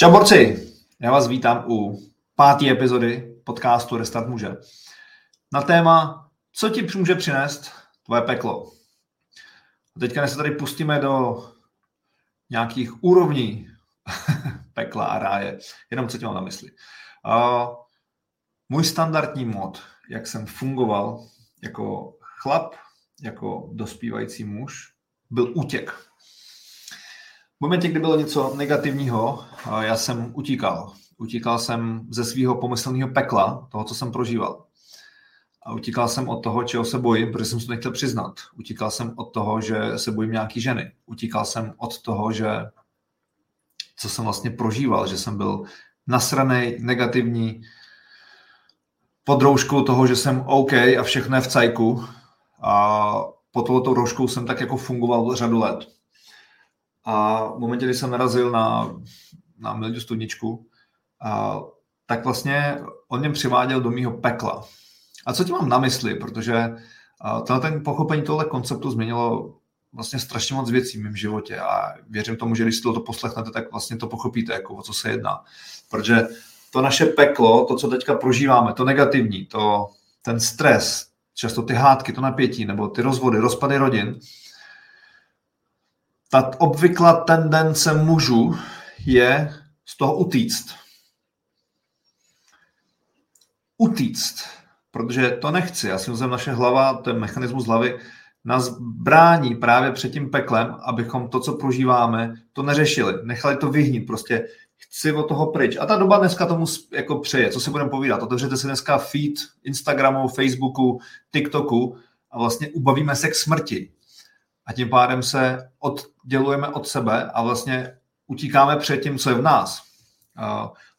Čau borci, já vás vítám u páté epizody podcastu Restart muže. Na téma, co ti může přinést tvoje peklo. A teďka se tady pustíme do nějakých úrovní pekla a ráje. Jenom co tě mám na mysli. Uh, můj standardní mod, jak jsem fungoval jako chlap, jako dospívající muž, byl útěk. V momentě, kdy bylo něco negativního, já jsem utíkal. Utíkal jsem ze svého pomyslného pekla, toho, co jsem prožíval. A utíkal jsem od toho, čeho se bojím, protože jsem to nechtěl přiznat. Utíkal jsem od toho, že se bojím nějaký ženy. Utíkal jsem od toho, že co jsem vlastně prožíval, že jsem byl nasraný, negativní, pod rouškou toho, že jsem OK a všechno je v cajku. A pod touto rouškou jsem tak jako fungoval řadu let. A v momentě, kdy jsem narazil na, na Mildu Studničku, a, tak vlastně on mě přiváděl do mýho pekla. A co tím mám na mysli? Protože tenhle ten pochopení tohle konceptu změnilo vlastně strašně moc věcí v mém životě a věřím tomu, že když si to poslechnete, tak vlastně to pochopíte, jako o co se jedná. Protože to naše peklo, to, co teďka prožíváme, to negativní, to, ten stres, často ty hádky, to napětí, nebo ty rozvody, rozpady rodin, ta obvyklá tendence mužů je z toho utíct. Utíct, protože to nechci. Já si myslím, naše hlava, ten mechanismus hlavy, nás brání právě před tím peklem, abychom to, co prožíváme, to neřešili. Nechali to vyhnít. Prostě chci od toho pryč. A ta doba dneska tomu jako přeje. Co si budeme povídat? Otevřete si dneska feed Instagramu, Facebooku, TikToku a vlastně ubavíme se k smrti a tím pádem se oddělujeme od sebe a vlastně utíkáme před tím, co je v nás.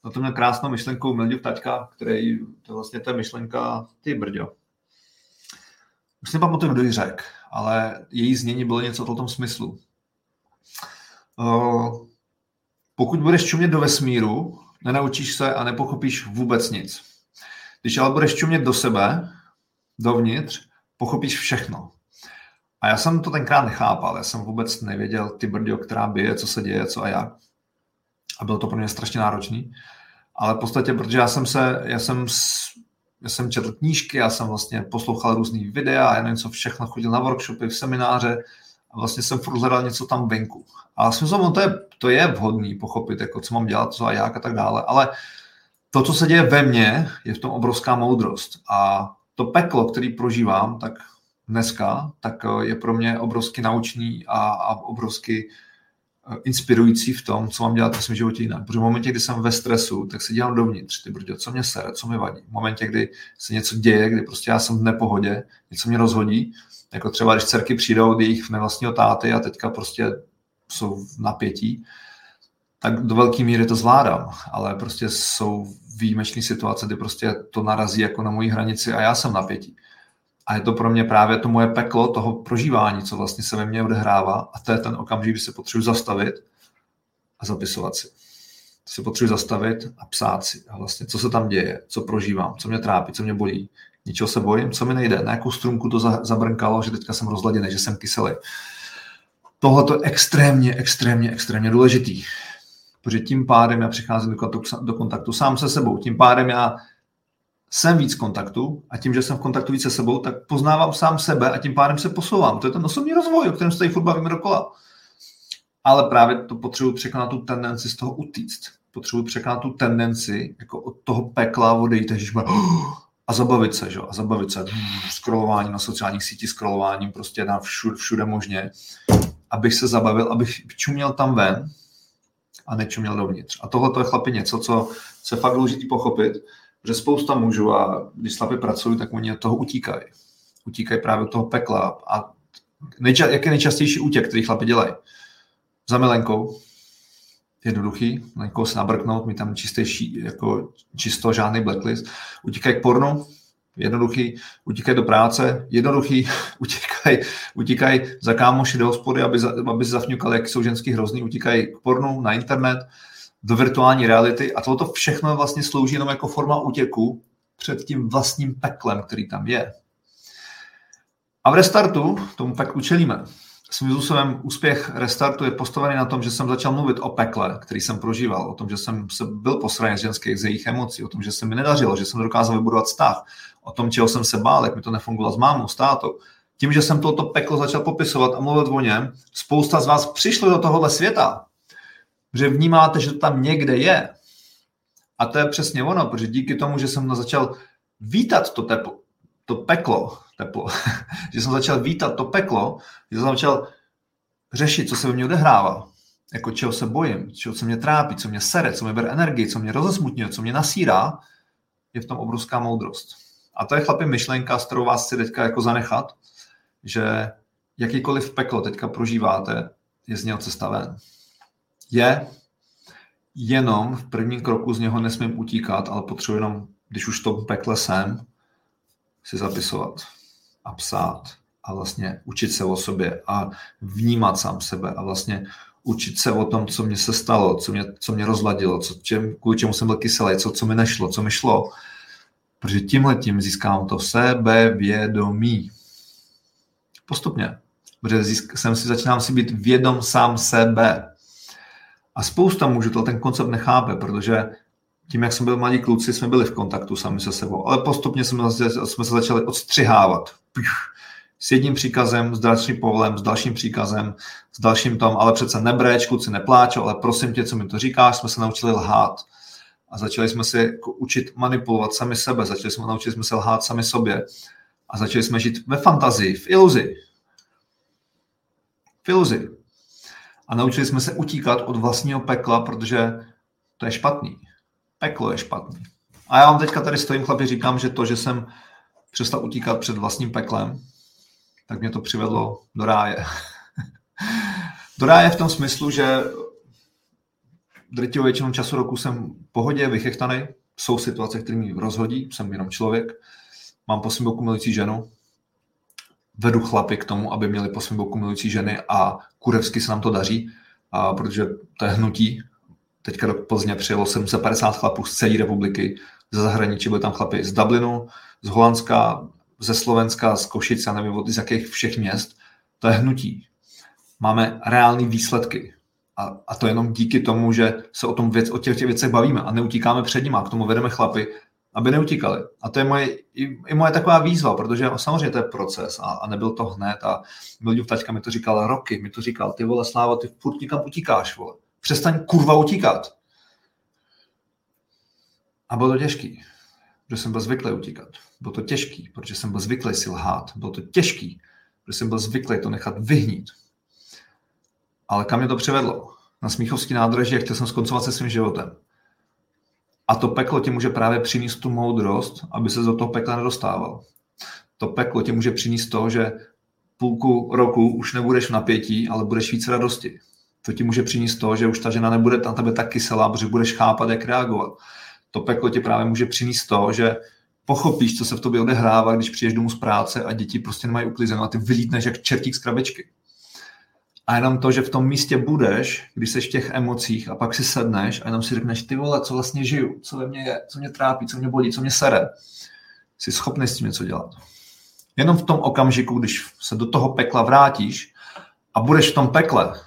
Na to měl krásnou myšlenku Mildiv Taťka, který, to vlastně ta myšlenka, ty brďo. Už nepamatuju, kdo ji řekl, ale její znění bylo něco v tom smyslu. Pokud budeš čumět do vesmíru, nenaučíš se a nepochopíš vůbec nic. Když ale budeš čumět do sebe, dovnitř, pochopíš všechno. A já jsem to tenkrát nechápal, já jsem vůbec nevěděl ty brdio, která bije, co se děje, co a jak. A bylo to pro mě strašně náročný. Ale v podstatě, protože já jsem se, já jsem, já jsem četl knížky, já jsem vlastně poslouchal různý videa, já nevím co všechno, chodil na workshopy, v semináře a vlastně jsem furt hledal něco tam venku. A si myslím, to je, to je vhodný pochopit, jako co mám dělat, co a jak a tak dále, ale to, co se děje ve mně, je v tom obrovská moudrost. A to peklo, který prožívám, tak dneska, tak eh, je pro mě obrovsky naučný a, a obrovsky eh, inspirující v tom, co mám dělat v svém životě jinak. Protože v momentě, kdy jsem ve stresu, tak se dělám dovnitř, ty brdě, co mě sere, co mi vadí. V momentě, kdy se něco děje, kdy prostě já jsem v nepohodě, něco mě rozhodí, jako třeba když dcerky přijdou od jejich nevlastního táty a teďka prostě jsou v napětí, tak do velké míry to zvládám, ale prostě jsou výjimečné situace, kdy prostě to narazí jako na moji hranici a já jsem napětí. A je to pro mě právě to moje peklo toho prožívání, co vlastně se ve mně odehrává. A to je ten okamžik, kdy se potřebuji zastavit a zapisovat si. To se potřebuji zastavit a psát si. A vlastně, co se tam děje, co prožívám, co mě trápí, co mě bolí. Ničeho se bojím, co mi nejde, na jakou strunku to zabrnkalo, že teďka jsem rozladěný, že jsem kyselý. Tohle je extrémně, extrémně, extrémně důležitý. Protože tím pádem já přicházím do kontaktu, do kontaktu sám se sebou. Tím pádem já jsem víc kontaktu a tím, že jsem v kontaktu více se sebou, tak poznávám sám sebe a tím pádem se posouvám. To je ten osobní rozvoj, o kterém se tady furt bavíme dokola. Ale právě to potřebuji překonat tu tendenci z toho utíct. Potřebuji překonat tu tendenci jako od toho pekla odejít a zabavit se, že? a zabavit se scrollováním na sociálních sítích, scrollováním prostě na všude, všude možně, abych se zabavil, abych čuměl tam ven a nečuměl dovnitř. A tohle je chlapi něco, co se fakt důležitý pochopit, že spousta mužů a když slabě pracují, tak oni od toho utíkají. Utíkají právě od toho pekla. A nejča- jak je nejčastější útěk, který chlapi dělají? Za milenkou. Jednoduchý. Milenkou se nabrknout, mít tam čistý, jako čisto, žádný blacklist. Utíkají k pornu, jednoduchý, utíkají do práce, jednoduchý, utíkají, utíkají za kámoši do hospody, aby, za, aby se zafňukali, jak jsou ženský hrozný, utíkají k pornu, na internet, do virtuální reality a toto všechno vlastně slouží jenom jako forma útěku před tím vlastním peklem, který tam je. A v restartu tomu peklu čelíme. svým způsobem úspěch restartu je postavený na tom, že jsem začal mluvit o pekle, který jsem prožíval, o tom, že jsem se byl posraněn z ženských, z jejich emocí, o tom, že se mi nedařilo, že jsem dokázal vybudovat vztah, o tom, čeho jsem se bál, jak mi to nefungovalo s mámou, s tátou. Tím, že jsem toto peklo začal popisovat a mluvit o něm, spousta z vás přišlo do tohohle světa, že vnímáte, že to tam někde je. A to je přesně ono, protože díky tomu, že jsem začal vítat to teplo, to peklo, teplo, že jsem začal vítat to peklo, že jsem začal řešit, co se ve mně odehrává, jako čeho se bojím, čeho co mě trápí, co mě sere, co mě bere energii, co mě rozesmutňuje, co mě nasírá, je v tom obrovská moudrost. A to je chlapi myšlenka, s kterou vás chci teďka jako zanechat, že jakýkoliv peklo teďka prožíváte, je z něho cesta ven. Je jenom v prvním kroku z něho nesmím utíkat, ale potřebuji jenom, když už to pekle jsem, si zapisovat a psát a vlastně učit se o sobě a vnímat sám sebe a vlastně učit se o tom, co mě se stalo, co mě, co mě rozladilo, co, čem, kvůli čemu jsem byl kyselý, co, co mi nešlo, co mi šlo. Protože tímhle tím získám to sebevědomí. Postupně. Protože získ, jsem si začínám si být vědom sám sebe. A spousta mužů to ten koncept nechápe, protože tím, jak jsme byli mladí kluci, jsme byli v kontaktu sami se sebou, ale postupně jsme, jsme se začali odstřihávat. S jedním příkazem, s dalším povolem, s dalším příkazem, s dalším tom, ale přece nebreč, kluci nepláčou, ale prosím tě, co mi to říkáš, jsme se naučili lhát. A začali jsme se jako učit manipulovat sami sebe, začali jsme naučili jsme se lhát sami sobě a začali jsme žít ve fantazii, v iluzi. V iluzi. A naučili jsme se utíkat od vlastního pekla, protože to je špatný peklo je špatný. A já vám teďka tady stojím, chlapi, říkám, že to, že jsem přestal utíkat před vlastním peklem, tak mě to přivedlo do ráje. do ráje v tom smyslu, že drtivou většinou času roku jsem v pohodě, vychechtaný, jsou situace, které mi rozhodí, jsem jenom člověk, mám po svém boku milující ženu, vedu chlapy k tomu, aby měli po svém boku milující ženy a kurevsky se nám to daří, a protože to je hnutí, teďka do Plzně přijelo 750 chlapů z celé republiky, ze zahraničí byli tam chlapy z Dublinu, z Holandska, ze Slovenska, z Košic, já nevím, z jakých všech měst. To je hnutí. Máme reální výsledky. A, a to jenom díky tomu, že se o, tom věc, o těch, těch věcech bavíme a neutíkáme před nimi. A k tomu vedeme chlapy, aby neutíkali. A to je moje, i, i moje taková výzva, protože samozřejmě to je proces a, a nebyl to hned. A Milďův taťka mi to říkal roky, mi to říkal, ty vole Sláva, ty furt nikam utíkáš, vole. Přestaň kurva utíkat. A bylo to těžký, protože jsem byl zvyklý utíkat. Bylo to těžký, protože jsem byl zvyklý si lhát. Bylo to těžký, protože jsem byl zvyklý to nechat vyhnít. Ale kam mě to přivedlo? Na Smíchovský nádraží a chtěl jsem skoncovat se svým životem. A to peklo ti může právě přinést tu moudrost, aby se do toho pekla nedostával. To peklo ti může přinést to, že půlku roku už nebudeš v napětí, ale budeš víc radosti to ti může přinést to, že už ta žena nebude na tebe tak kyselá, protože budeš chápat, jak reagovat. To peklo ti právě může přinést to, že pochopíš, co se v tobě odehrává, když přijdeš domů z práce a děti prostě nemají uklizeno a ty vylítneš jak čertík z krabičky. A jenom to, že v tom místě budeš, když jsi v těch emocích a pak si sedneš a jenom si řekneš, ty vole, co vlastně žiju, co ve mně je, co mě trápí, co mě bolí, co mě sere, jsi schopný s tím něco dělat. Jenom v tom okamžiku, když se do toho pekla vrátíš a budeš v tom pekle,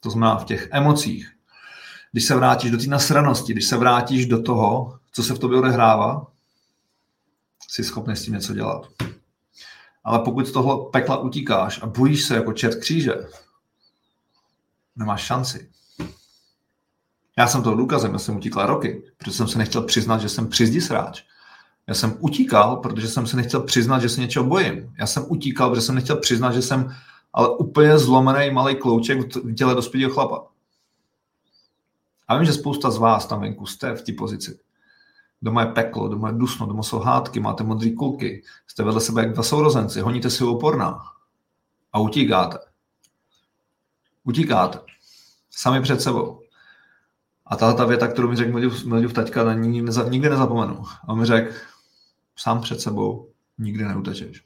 to znamená v těch emocích, když se vrátíš do té nasranosti, když se vrátíš do toho, co se v tobě odehrává, jsi schopný s tím něco dělat. Ale pokud z toho pekla utíkáš a bojíš se jako čert kříže, nemáš šanci. Já jsem toho důkazem, já jsem utíkal roky, protože jsem se nechtěl přiznat, že jsem přizdi sráč. Já jsem utíkal, protože jsem se nechtěl přiznat, že se něčeho bojím. Já jsem utíkal, protože jsem nechtěl přiznat, že jsem ale úplně zlomený malý klouček v těle dospělého chlapa. A vím, že spousta z vás tam venku jste v té pozici. Doma je peklo, doma je dusno, doma jsou hádky, máte modré kulky, jste vedle sebe jak dva sourozenci, honíte si oporná a utíkáte. Utíkáte. Sami před sebou. A tahle ta věta, kterou mi řekl Milďův taťka, nikdy nezapomenu. A on mi řekl, sám před sebou nikdy neutečeš.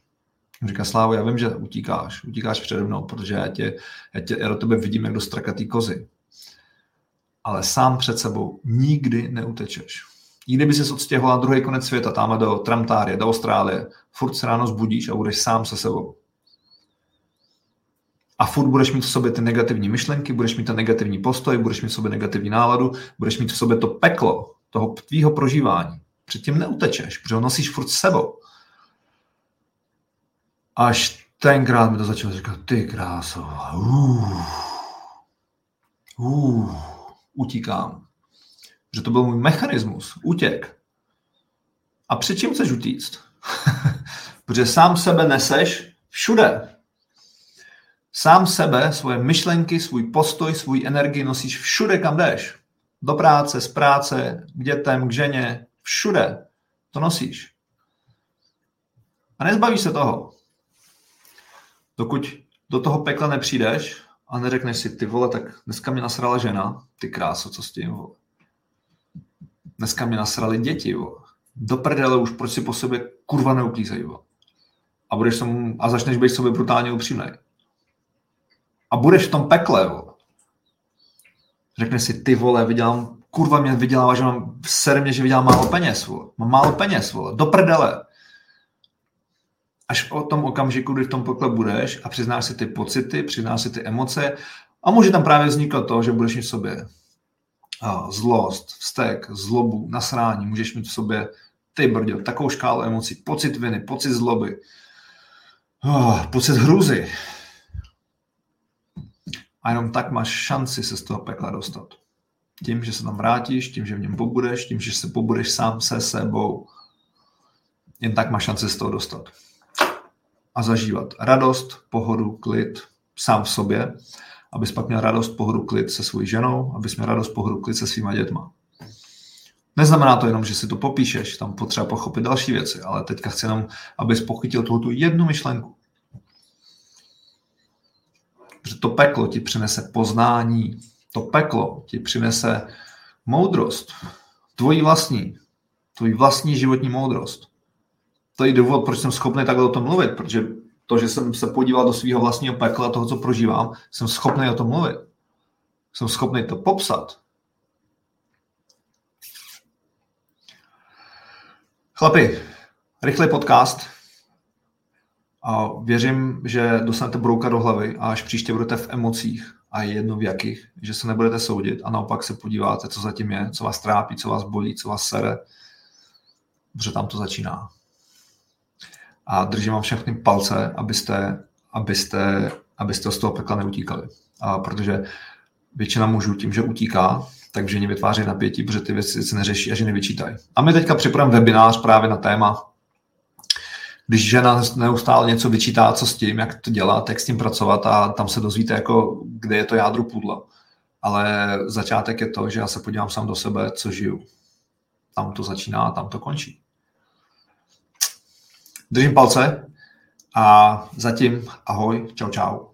Říká Slávo, já vím, že utíkáš, utíkáš přede mnou, protože já, tě, já, tě, já do tebe vidím jak do strakatý kozy. Ale sám před sebou nikdy neutečeš. I kdyby se odstěhoval na druhý konec světa, tam do Tramtárie, do Austrálie, furt se ráno zbudíš a budeš sám se sebou. A furt budeš mít v sobě ty negativní myšlenky, budeš mít ten negativní postoj, budeš mít v sobě negativní náladu, budeš mít v sobě to peklo toho tvýho prožívání. Předtím neutečeš, protože ho nosíš furt sebou. Až tenkrát mi to začalo říkat, ty kráso, uh, uh, utíkám. Že to byl můj mechanismus, útěk. A před čím chceš utíct? protože sám sebe neseš všude. Sám sebe, svoje myšlenky, svůj postoj, svůj energii nosíš všude, kam jdeš. Do práce, z práce, k dětem, k ženě, všude. To nosíš. A nezbavíš se toho. Dokud do toho pekla nepřijdeš a neřekneš si, ty vole, tak dneska mě nasrala žena, ty kráso, co s tím, vole. Dneska mě nasrali děti, vole. Do prdele už, proč si po sobě kurva neuklízej, vole. A, budeš som, a začneš být sobě brutálně upřímný a budeš v tom pekle, vole. Řekne si, ty vole, vydělám, kurva mě vydělává, že mám, sere mě, že vydělám málo peněz, vole. Mám málo peněz, vole, do prdele. Až o tom okamžiku, kdy v tom pekle budeš a přiznáš si ty pocity, přiznáš si ty emoce a může tam právě vzniknout to, že budeš mít v sobě zlost, vztek, zlobu, nasrání, můžeš mít v sobě ty brďo, takovou škálu emocí, pocit viny, pocit zloby, pocit hrůzy, a jenom tak máš šanci se z toho pekla dostat. Tím, že se tam vrátíš, tím, že v něm pobudeš, tím, že se pobudeš sám se sebou. Jen tak máš šanci z toho dostat. A zažívat radost, pohodu, klid sám v sobě, abys pak měl radost, pohodu, klid se svojí ženou, abys měl radost, pohodu, klid se svýma dětma. Neznamená to jenom, že si to popíšeš, tam potřeba pochopit další věci, ale teďka chci jenom, abys pochytil tu jednu myšlenku. Protože to peklo ti přinese poznání, to peklo ti přinese moudrost, tvoji vlastní, tvoji vlastní životní moudrost. To je důvod, proč jsem schopný takhle o tom mluvit, protože to, že jsem se podíval do svého vlastního pekla, toho, co prožívám, jsem schopný o tom mluvit. Jsem schopný to popsat. Chlapi, rychlý podcast, a věřím, že dostanete brouka do hlavy a až příště budete v emocích a je jedno v jakých, že se nebudete soudit a naopak se podíváte, co zatím je, co vás trápí, co vás bolí, co vás sere, protože tam to začíná. A držím vám všechny palce, abyste, abyste, abyste z toho pekla neutíkali. A protože většina mužů tím, že utíká, takže oni vytváří napětí, protože ty věci se neřeší a že nevyčítají. A my teďka připravujeme webinář právě na téma když žena neustále něco vyčítá, co s tím, jak to dělat, jak s tím pracovat a tam se dozvíte, jako, kde je to jádro pudla. Ale začátek je to, že já se podívám sám do sebe, co žiju. Tam to začíná a tam to končí. Držím palce a zatím ahoj, čau čau.